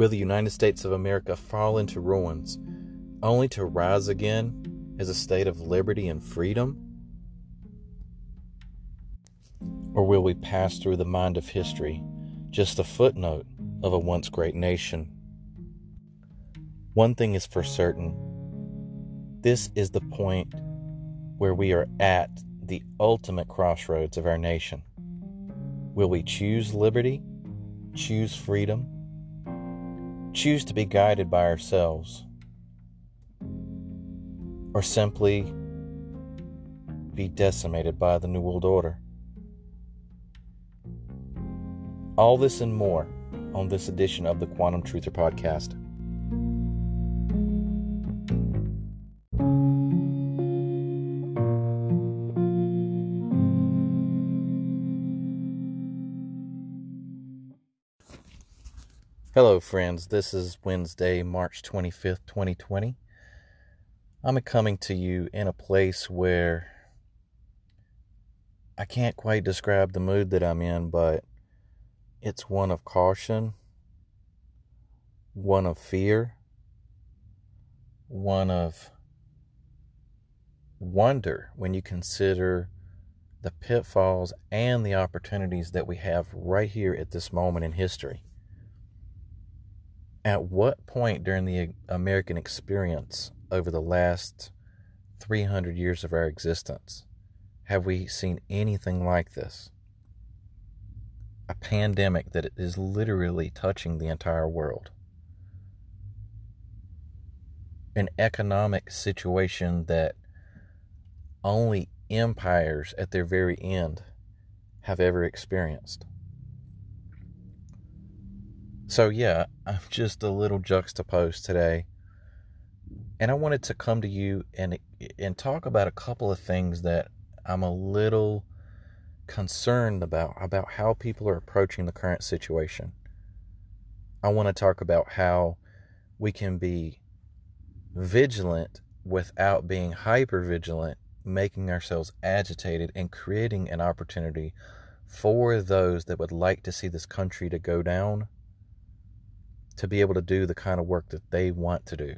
Will the United States of America fall into ruins only to rise again as a state of liberty and freedom? Or will we pass through the mind of history, just a footnote of a once great nation? One thing is for certain this is the point where we are at the ultimate crossroads of our nation. Will we choose liberty, choose freedom, choose to be guided by ourselves, or simply be decimated by the New World Order? All this and more on this edition of the Quantum Truther Podcast. Hello, friends. This is Wednesday, March 25th, 2020. I'm coming to you in a place where I can't quite describe the mood that I'm in, but it's one of caution, one of fear, one of wonder when you consider the pitfalls and the opportunities that we have right here at this moment in history. At what point during the American experience over the last 300 years of our existence have we seen anything like this? A pandemic that is literally touching the entire world. An economic situation that only empires at their very end have ever experienced. So, yeah, I'm just a little juxtaposed today. And I wanted to come to you and and talk about a couple of things that I'm a little concerned about about how people are approaching the current situation. I want to talk about how we can be vigilant without being hyper vigilant, making ourselves agitated and creating an opportunity for those that would like to see this country to go down to be able to do the kind of work that they want to do,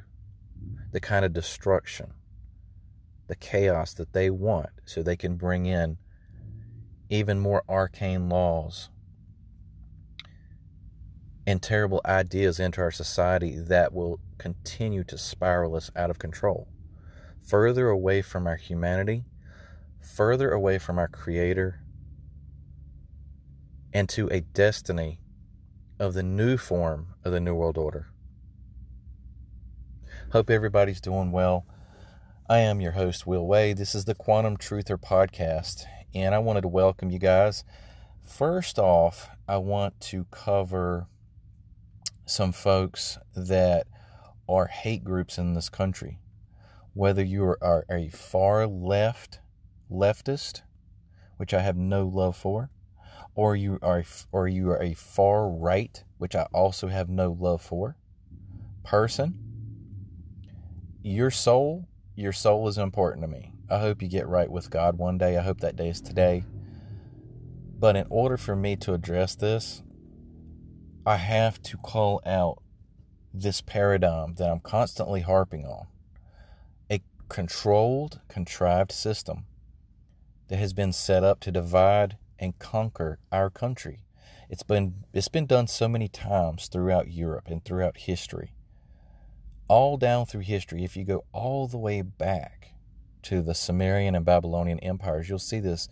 the kind of destruction, the chaos that they want, so they can bring in even more arcane laws and terrible ideas into our society that will continue to spiral us out of control, further away from our humanity, further away from our Creator, and to a destiny of the new form of the New World Order. Hope everybody's doing well. I am your host, Will Wade. This is the Quantum Truther podcast, and I wanted to welcome you guys. First off, I want to cover some folks that are hate groups in this country. Whether you are a far left leftist, which I have no love for, or you are or you are a far right, which I also have no love for, person, your soul, your soul is important to me. I hope you get right with God one day. I hope that day is today. But in order for me to address this, I have to call out this paradigm that I'm constantly harping on. A controlled, contrived system that has been set up to divide and conquer our country. It's been it's been done so many times throughout Europe and throughout history. All down through history, if you go all the way back to the Sumerian and Babylonian empires, you'll see this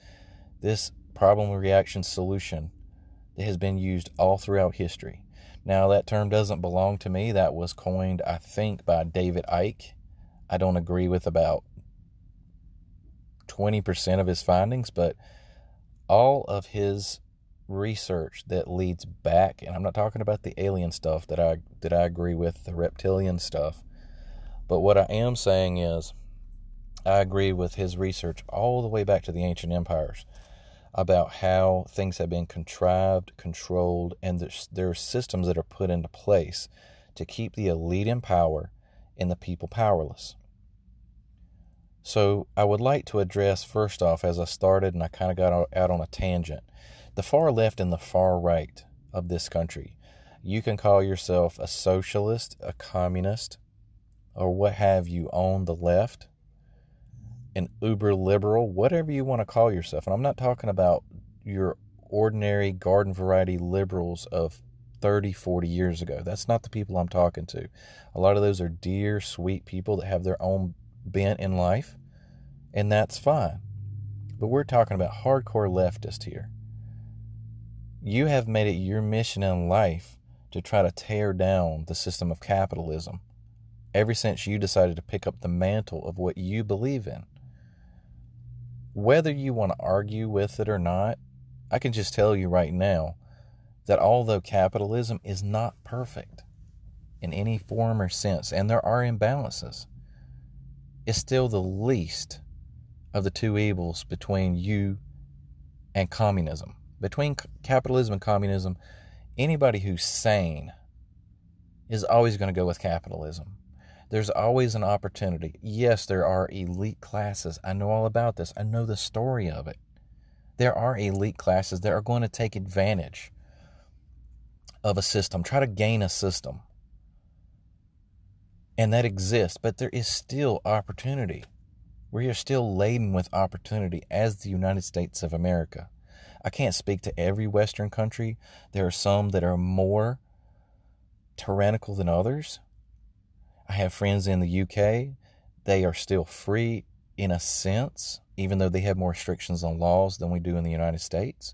this problem reaction solution that has been used all throughout history. Now that term doesn't belong to me. That was coined, I think, by David Icke. I don't agree with about 20% of his findings, but all of his research that leads back and I'm not talking about the alien stuff that I that I agree with the reptilian stuff but what I am saying is I agree with his research all the way back to the ancient empires about how things have been contrived, controlled, and there's, there are systems that are put into place to keep the elite in power and the people powerless. So I would like to address first off, as I started and I kind of got out on a tangent, the far left and the far right of this country. You can call yourself a socialist, a communist, or what have you on the left, an uber liberal, whatever you want to call yourself. And I'm not talking about your ordinary garden variety liberals of 30, 40 years ago. That's not the people I'm talking to. A lot of those are dear, sweet people that have their own bent in life, and that's fine. But we're talking about hardcore leftist here. You have made it your mission in life to try to tear down the system of capitalism ever since you decided to pick up the mantle of what you believe in. Whether you want to argue with it or not, I can just tell you right now that although capitalism is not perfect in any form or sense, and there are imbalances, it's still the least of the two evils between you and communism. Between capitalism and communism, anybody who's sane is always going to go with capitalism. There's always an opportunity. Yes, there are elite classes. I know all about this. I know the story of it. There are elite classes that are going to take advantage of a system, try to gain a system. And that exists, but there is still opportunity. We are still laden with opportunity as the United States of America. I can't speak to every Western country. There are some that are more tyrannical than others. I have friends in the UK. They are still free in a sense, even though they have more restrictions on laws than we do in the United States.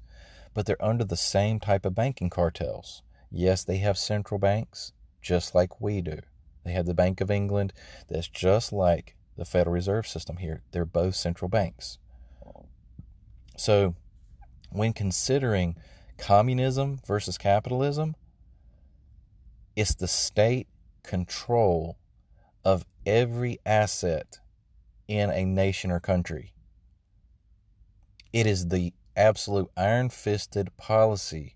But they're under the same type of banking cartels. Yes, they have central banks, just like we do. They have the Bank of England, that's just like the Federal Reserve System here. They're both central banks. So, when considering communism versus capitalism, it's the state control of every asset in a nation or country. It is the absolute iron fisted policy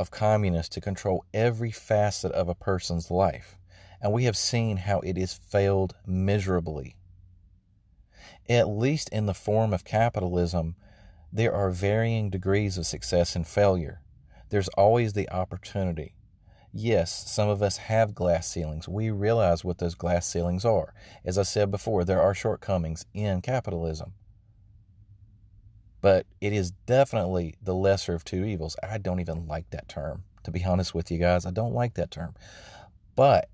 of communists to control every facet of a person's life. And we have seen how it has failed miserably. At least in the form of capitalism, there are varying degrees of success and failure. There's always the opportunity. Yes, some of us have glass ceilings. We realize what those glass ceilings are. As I said before, there are shortcomings in capitalism. But it is definitely the lesser of two evils. I don't even like that term, to be honest with you guys. I don't like that term. But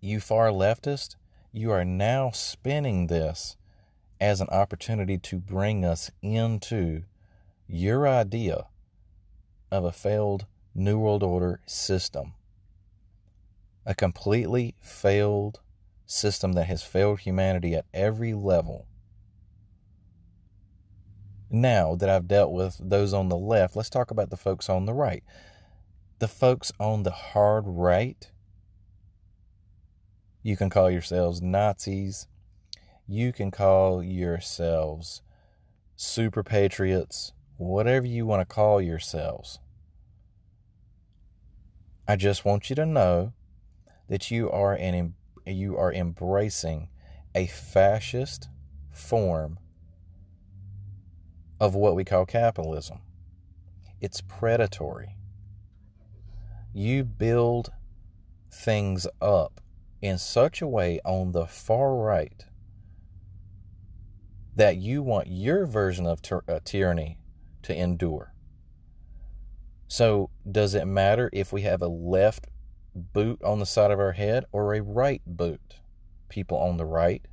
you far leftist, you are now spinning this as an opportunity to bring us into your idea of a failed New World Order system. A completely failed system that has failed humanity at every level. Now that I've dealt with those on the left, let's talk about the folks on the right. The folks on the hard right, you can call yourselves Nazis. You can call yourselves super patriots, whatever you want to call yourselves. I just want you to know that you are an you are embracing a fascist form of what we call capitalism. It's predatory. You build things up in such a way on the far right that you want your version of ty- uh, tyranny to endure. So, does it matter if we have a left boot on the side of our head or a right boot? People on the right.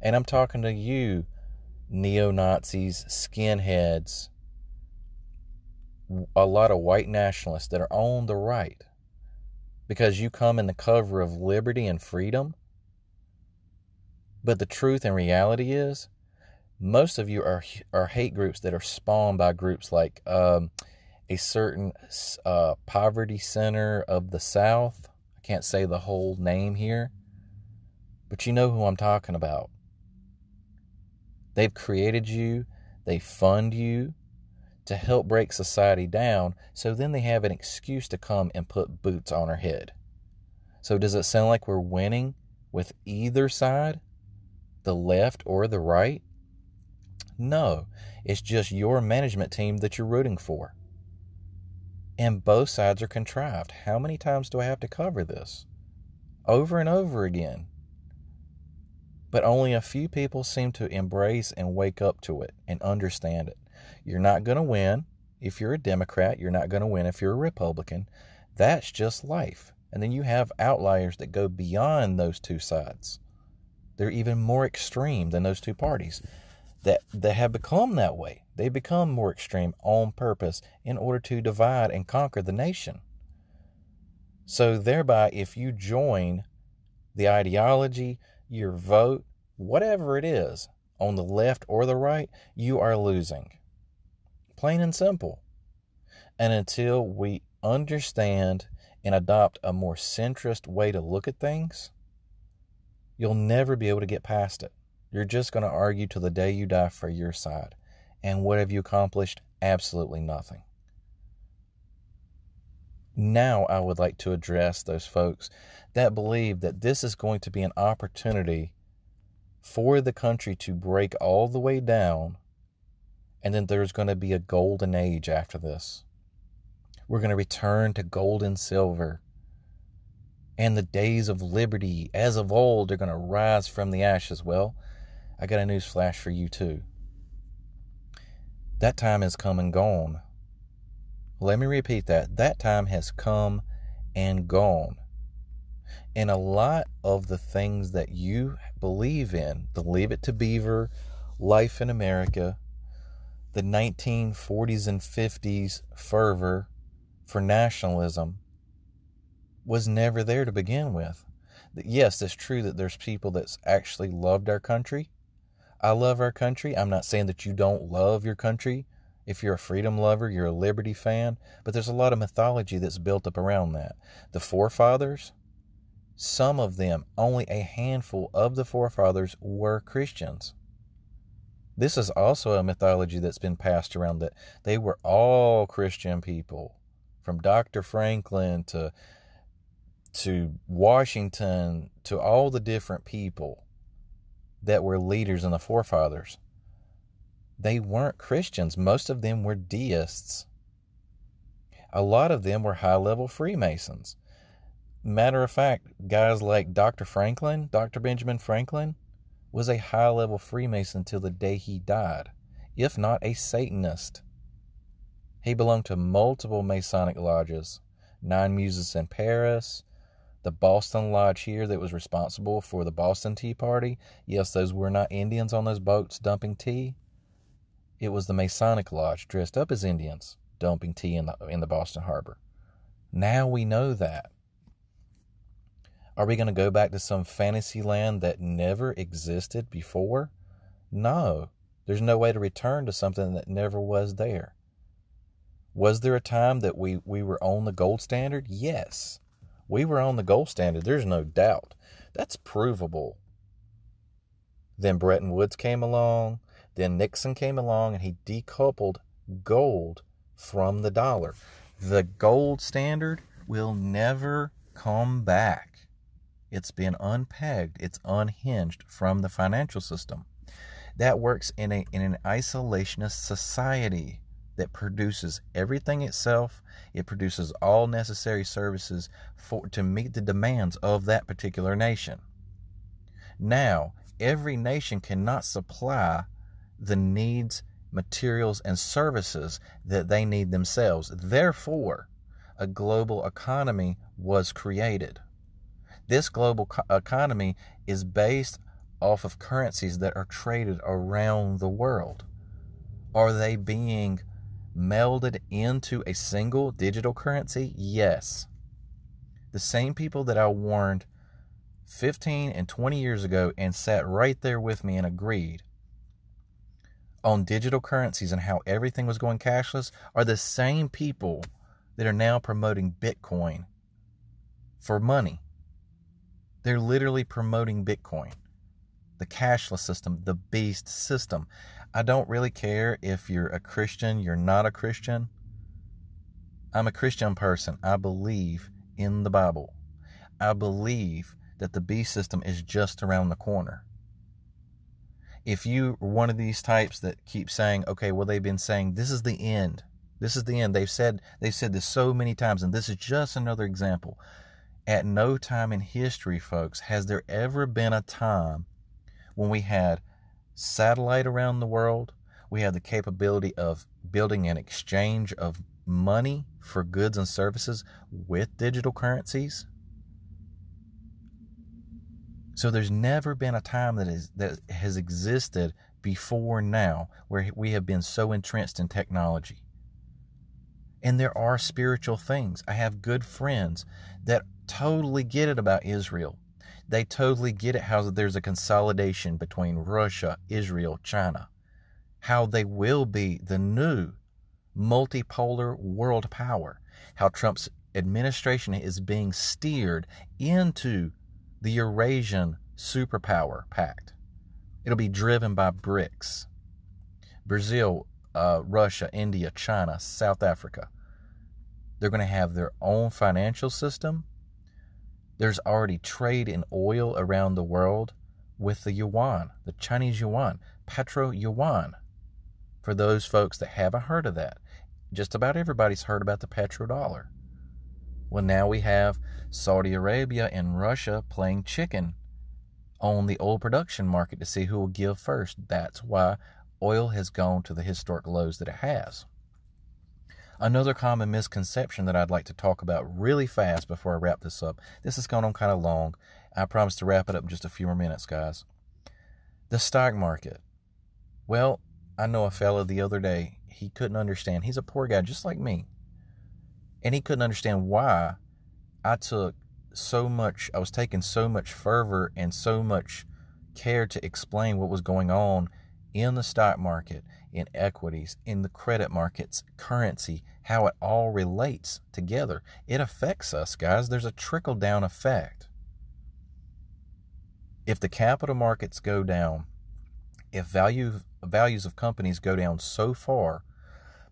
And I'm talking to you, neo Nazis, skinheads, a lot of white nationalists that are on the right because you come in the cover of liberty and freedom. But the truth and reality is, most of you are, are hate groups that are spawned by groups like um, a certain uh, poverty center of the South. I can't say the whole name here, but you know who I'm talking about. They've created you, they fund you to help break society down, so then they have an excuse to come and put boots on our head. So, does it sound like we're winning with either side, the left or the right? No, it's just your management team that you're rooting for. And both sides are contrived. How many times do I have to cover this? Over and over again. But only a few people seem to embrace and wake up to it and understand it. You're not going to win if you're a Democrat. You're not going to win if you're a Republican. That's just life. And then you have outliers that go beyond those two sides. They're even more extreme than those two parties that, that have become that way. They become more extreme on purpose in order to divide and conquer the nation. So, thereby, if you join the ideology, your vote, whatever it is, on the left or the right, you are losing. Plain and simple. And until we understand and adopt a more centrist way to look at things, you'll never be able to get past it. You're just going to argue till the day you die for your side. And what have you accomplished? Absolutely nothing. Now, I would like to address those folks that believe that this is going to be an opportunity for the country to break all the way down, and then there's going to be a golden age after this. We're going to return to gold and silver. And the days of liberty, as of old, are going to rise from the ashes. Well, I got a news flash for you, too. That time has come and gone. Let me repeat that. That time has come and gone. And a lot of the things that you believe in, the Leave It to Beaver, Life in America, the 1940s and 50s fervor for nationalism, was never there to begin with. Yes, it's true that there's people that's actually loved our country. I love our country. I'm not saying that you don't love your country. If you're a freedom lover, you're a liberty fan, but there's a lot of mythology that's built up around that. The forefathers, some of them, only a handful of the forefathers were Christians. This is also a mythology that's been passed around that they were all Christian people, from Dr. Franklin to to Washington to all the different people that were leaders and the forefathers. They weren't Christians. Most of them were deists. A lot of them were high level Freemasons. Matter of fact, guys like Dr. Franklin, Dr. Benjamin Franklin, was a high level Freemason till the day he died, if not a Satanist. He belonged to multiple Masonic lodges Nine Muses in Paris, the Boston Lodge here that was responsible for the Boston Tea Party. Yes, those were not Indians on those boats dumping tea. It was the Masonic Lodge dressed up as Indians dumping tea in the, in the Boston Harbor. Now we know that. Are we going to go back to some fantasy land that never existed before? No. There's no way to return to something that never was there. Was there a time that we, we were on the gold standard? Yes. We were on the gold standard. There's no doubt. That's provable. Then Bretton Woods came along. Then Nixon came along and he decoupled gold from the dollar. The gold standard will never come back. It's been unpegged, it's unhinged from the financial system. That works in, a, in an isolationist society that produces everything itself. It produces all necessary services for to meet the demands of that particular nation. Now, every nation cannot supply the needs, materials, and services that they need themselves. Therefore, a global economy was created. This global co- economy is based off of currencies that are traded around the world. Are they being melded into a single digital currency? Yes. The same people that I warned 15 and 20 years ago and sat right there with me and agreed on digital currencies and how everything was going cashless are the same people that are now promoting Bitcoin for money. They're literally promoting Bitcoin, the cashless system, the beast system. I don't really care if you're a Christian, you're not a Christian. I'm a Christian person. I believe in the Bible. I believe that the beast system is just around the corner. If you are one of these types that keep saying, okay, well, they've been saying this is the end, This is the end. They've said they've said this so many times, and this is just another example. At no time in history, folks, has there ever been a time when we had satellite around the world, we had the capability of building an exchange of money for goods and services with digital currencies. So there's never been a time that is that has existed before now where we have been so entrenched in technology. And there are spiritual things. I have good friends that totally get it about Israel. They totally get it how there's a consolidation between Russia, Israel, China. How they will be the new multipolar world power. How Trump's administration is being steered into the Eurasian superpower pact. It'll be driven by BRICS. Brazil, uh, Russia, India, China, South Africa. They're going to have their own financial system. There's already trade in oil around the world with the yuan, the Chinese yuan, petro yuan. For those folks that haven't heard of that, just about everybody's heard about the petrodollar. Well, now we have Saudi Arabia and Russia playing chicken on the oil production market to see who will give first. That's why oil has gone to the historic lows that it has. Another common misconception that I'd like to talk about really fast before I wrap this up. This has gone on kind of long. I promise to wrap it up in just a few more minutes, guys. The stock market. Well, I know a fellow the other day, he couldn't understand. He's a poor guy just like me. And he couldn't understand why I took so much, I was taking so much fervor and so much care to explain what was going on in the stock market, in equities, in the credit markets, currency, how it all relates together. It affects us, guys. There's a trickle down effect. If the capital markets go down, if value values of companies go down so far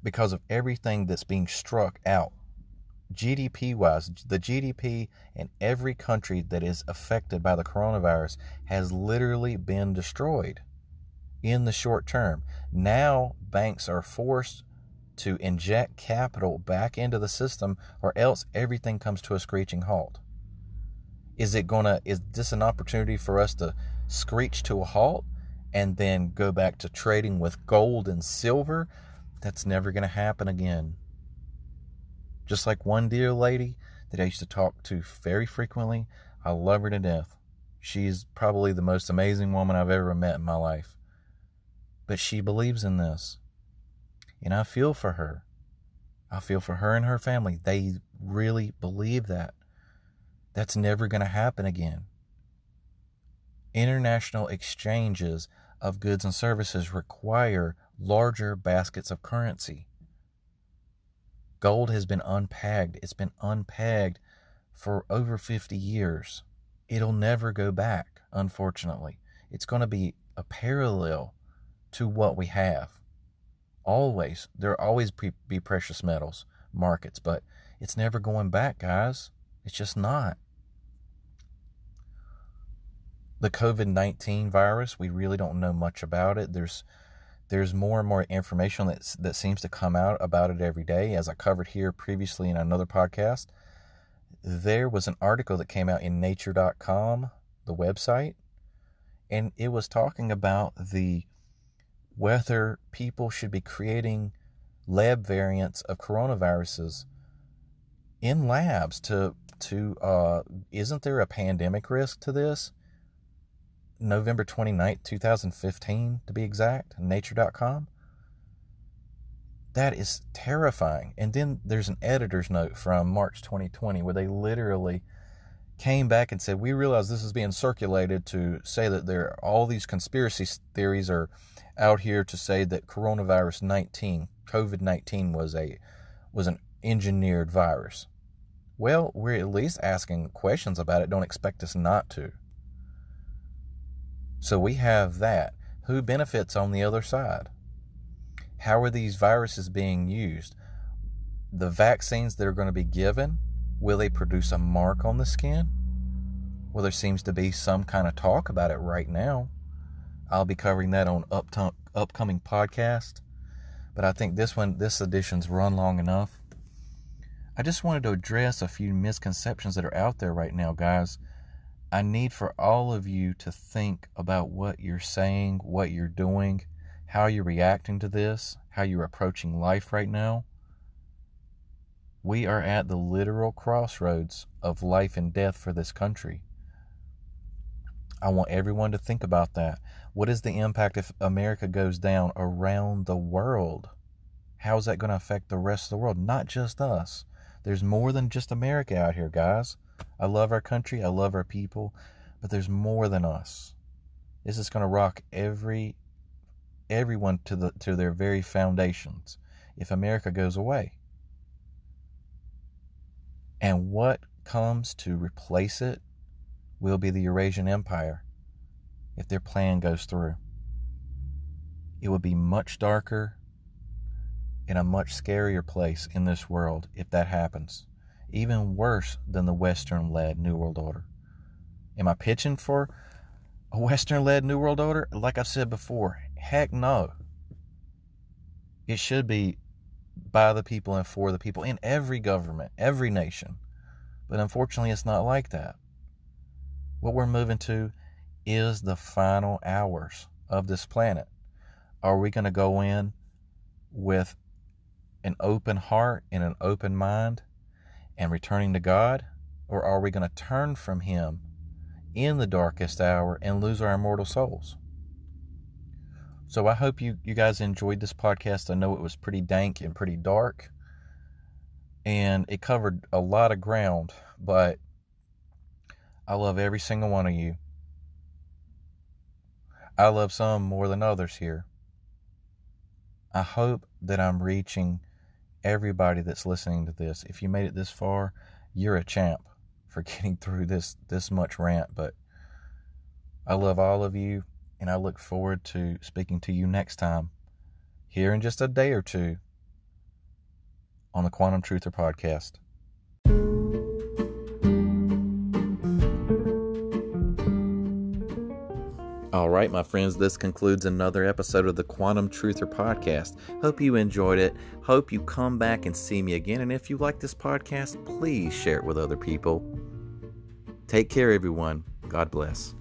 because of everything that's being struck out GDP wise, the GDP in every country that is affected by the coronavirus has literally been destroyed in the short term. Now, banks are forced to inject capital back into the system, or else everything comes to a screeching halt. Is it gonna, is this an opportunity for us to screech to a halt and then go back to trading with gold and silver? That's never gonna happen again. Just like one dear lady that I used to talk to very frequently, I love her to death. She's probably the most amazing woman I've ever met in my life. But she believes in this. And I feel for her. I feel for her and her family. They really believe that. That's never going to happen again. International exchanges of goods and services require larger baskets of currency. Gold has been unpegged. It's been unpegged for over 50 years. It'll never go back, unfortunately. It's going to be a parallel to what we have. Always. There always be precious metals markets, but it's never going back, guys. It's just not. The COVID 19 virus, we really don't know much about it. There's there's more and more information that, that seems to come out about it every day. As I covered here previously in another podcast, there was an article that came out in nature.com, the website, and it was talking about the whether people should be creating lab variants of coronaviruses in labs to to uh, isn't there a pandemic risk to this November 29th, 2015, to be exact, nature.com. That is terrifying. And then there's an editor's note from March 2020 where they literally came back and said, We realize this is being circulated to say that there are all these conspiracy theories are out here to say that coronavirus 19, COVID 19 was a was an engineered virus. Well, we're at least asking questions about it. Don't expect us not to. So we have that. Who benefits on the other side? How are these viruses being used? The vaccines that are going to be given, will they produce a mark on the skin? Well, there seems to be some kind of talk about it right now. I'll be covering that on upcoming podcast. but I think this one, this edition's run long enough. I just wanted to address a few misconceptions that are out there right now, guys. I need for all of you to think about what you're saying, what you're doing, how you're reacting to this, how you're approaching life right now. We are at the literal crossroads of life and death for this country. I want everyone to think about that. What is the impact if America goes down around the world? How is that going to affect the rest of the world? Not just us. There's more than just America out here, guys. I love our country, I love our people, but there's more than us. This is going to rock every everyone to the to their very foundations if America goes away. And what comes to replace it will be the Eurasian Empire if their plan goes through. It would be much darker and a much scarier place in this world if that happens. Even worse than the Western led New World Order. Am I pitching for a Western led New World Order? Like I've said before, heck no. It should be by the people and for the people in every government, every nation. But unfortunately, it's not like that. What we're moving to is the final hours of this planet. Are we going to go in with an open heart and an open mind and returning to God? Or are we going to turn from Him in the darkest hour and lose our immortal souls? So I hope you, you guys enjoyed this podcast. I know it was pretty dank and pretty dark, and it covered a lot of ground, but I love every single one of you. I love some more than others here. I hope that I'm reaching everybody that's listening to this. If you made it this far, you're a champ for getting through this this much rant, but I love all of you and I look forward to speaking to you next time here in just a day or two on the Quantum Truther podcast. All right, my friends, this concludes another episode of the Quantum Truther podcast. Hope you enjoyed it. Hope you come back and see me again. And if you like this podcast, please share it with other people. Take care, everyone. God bless.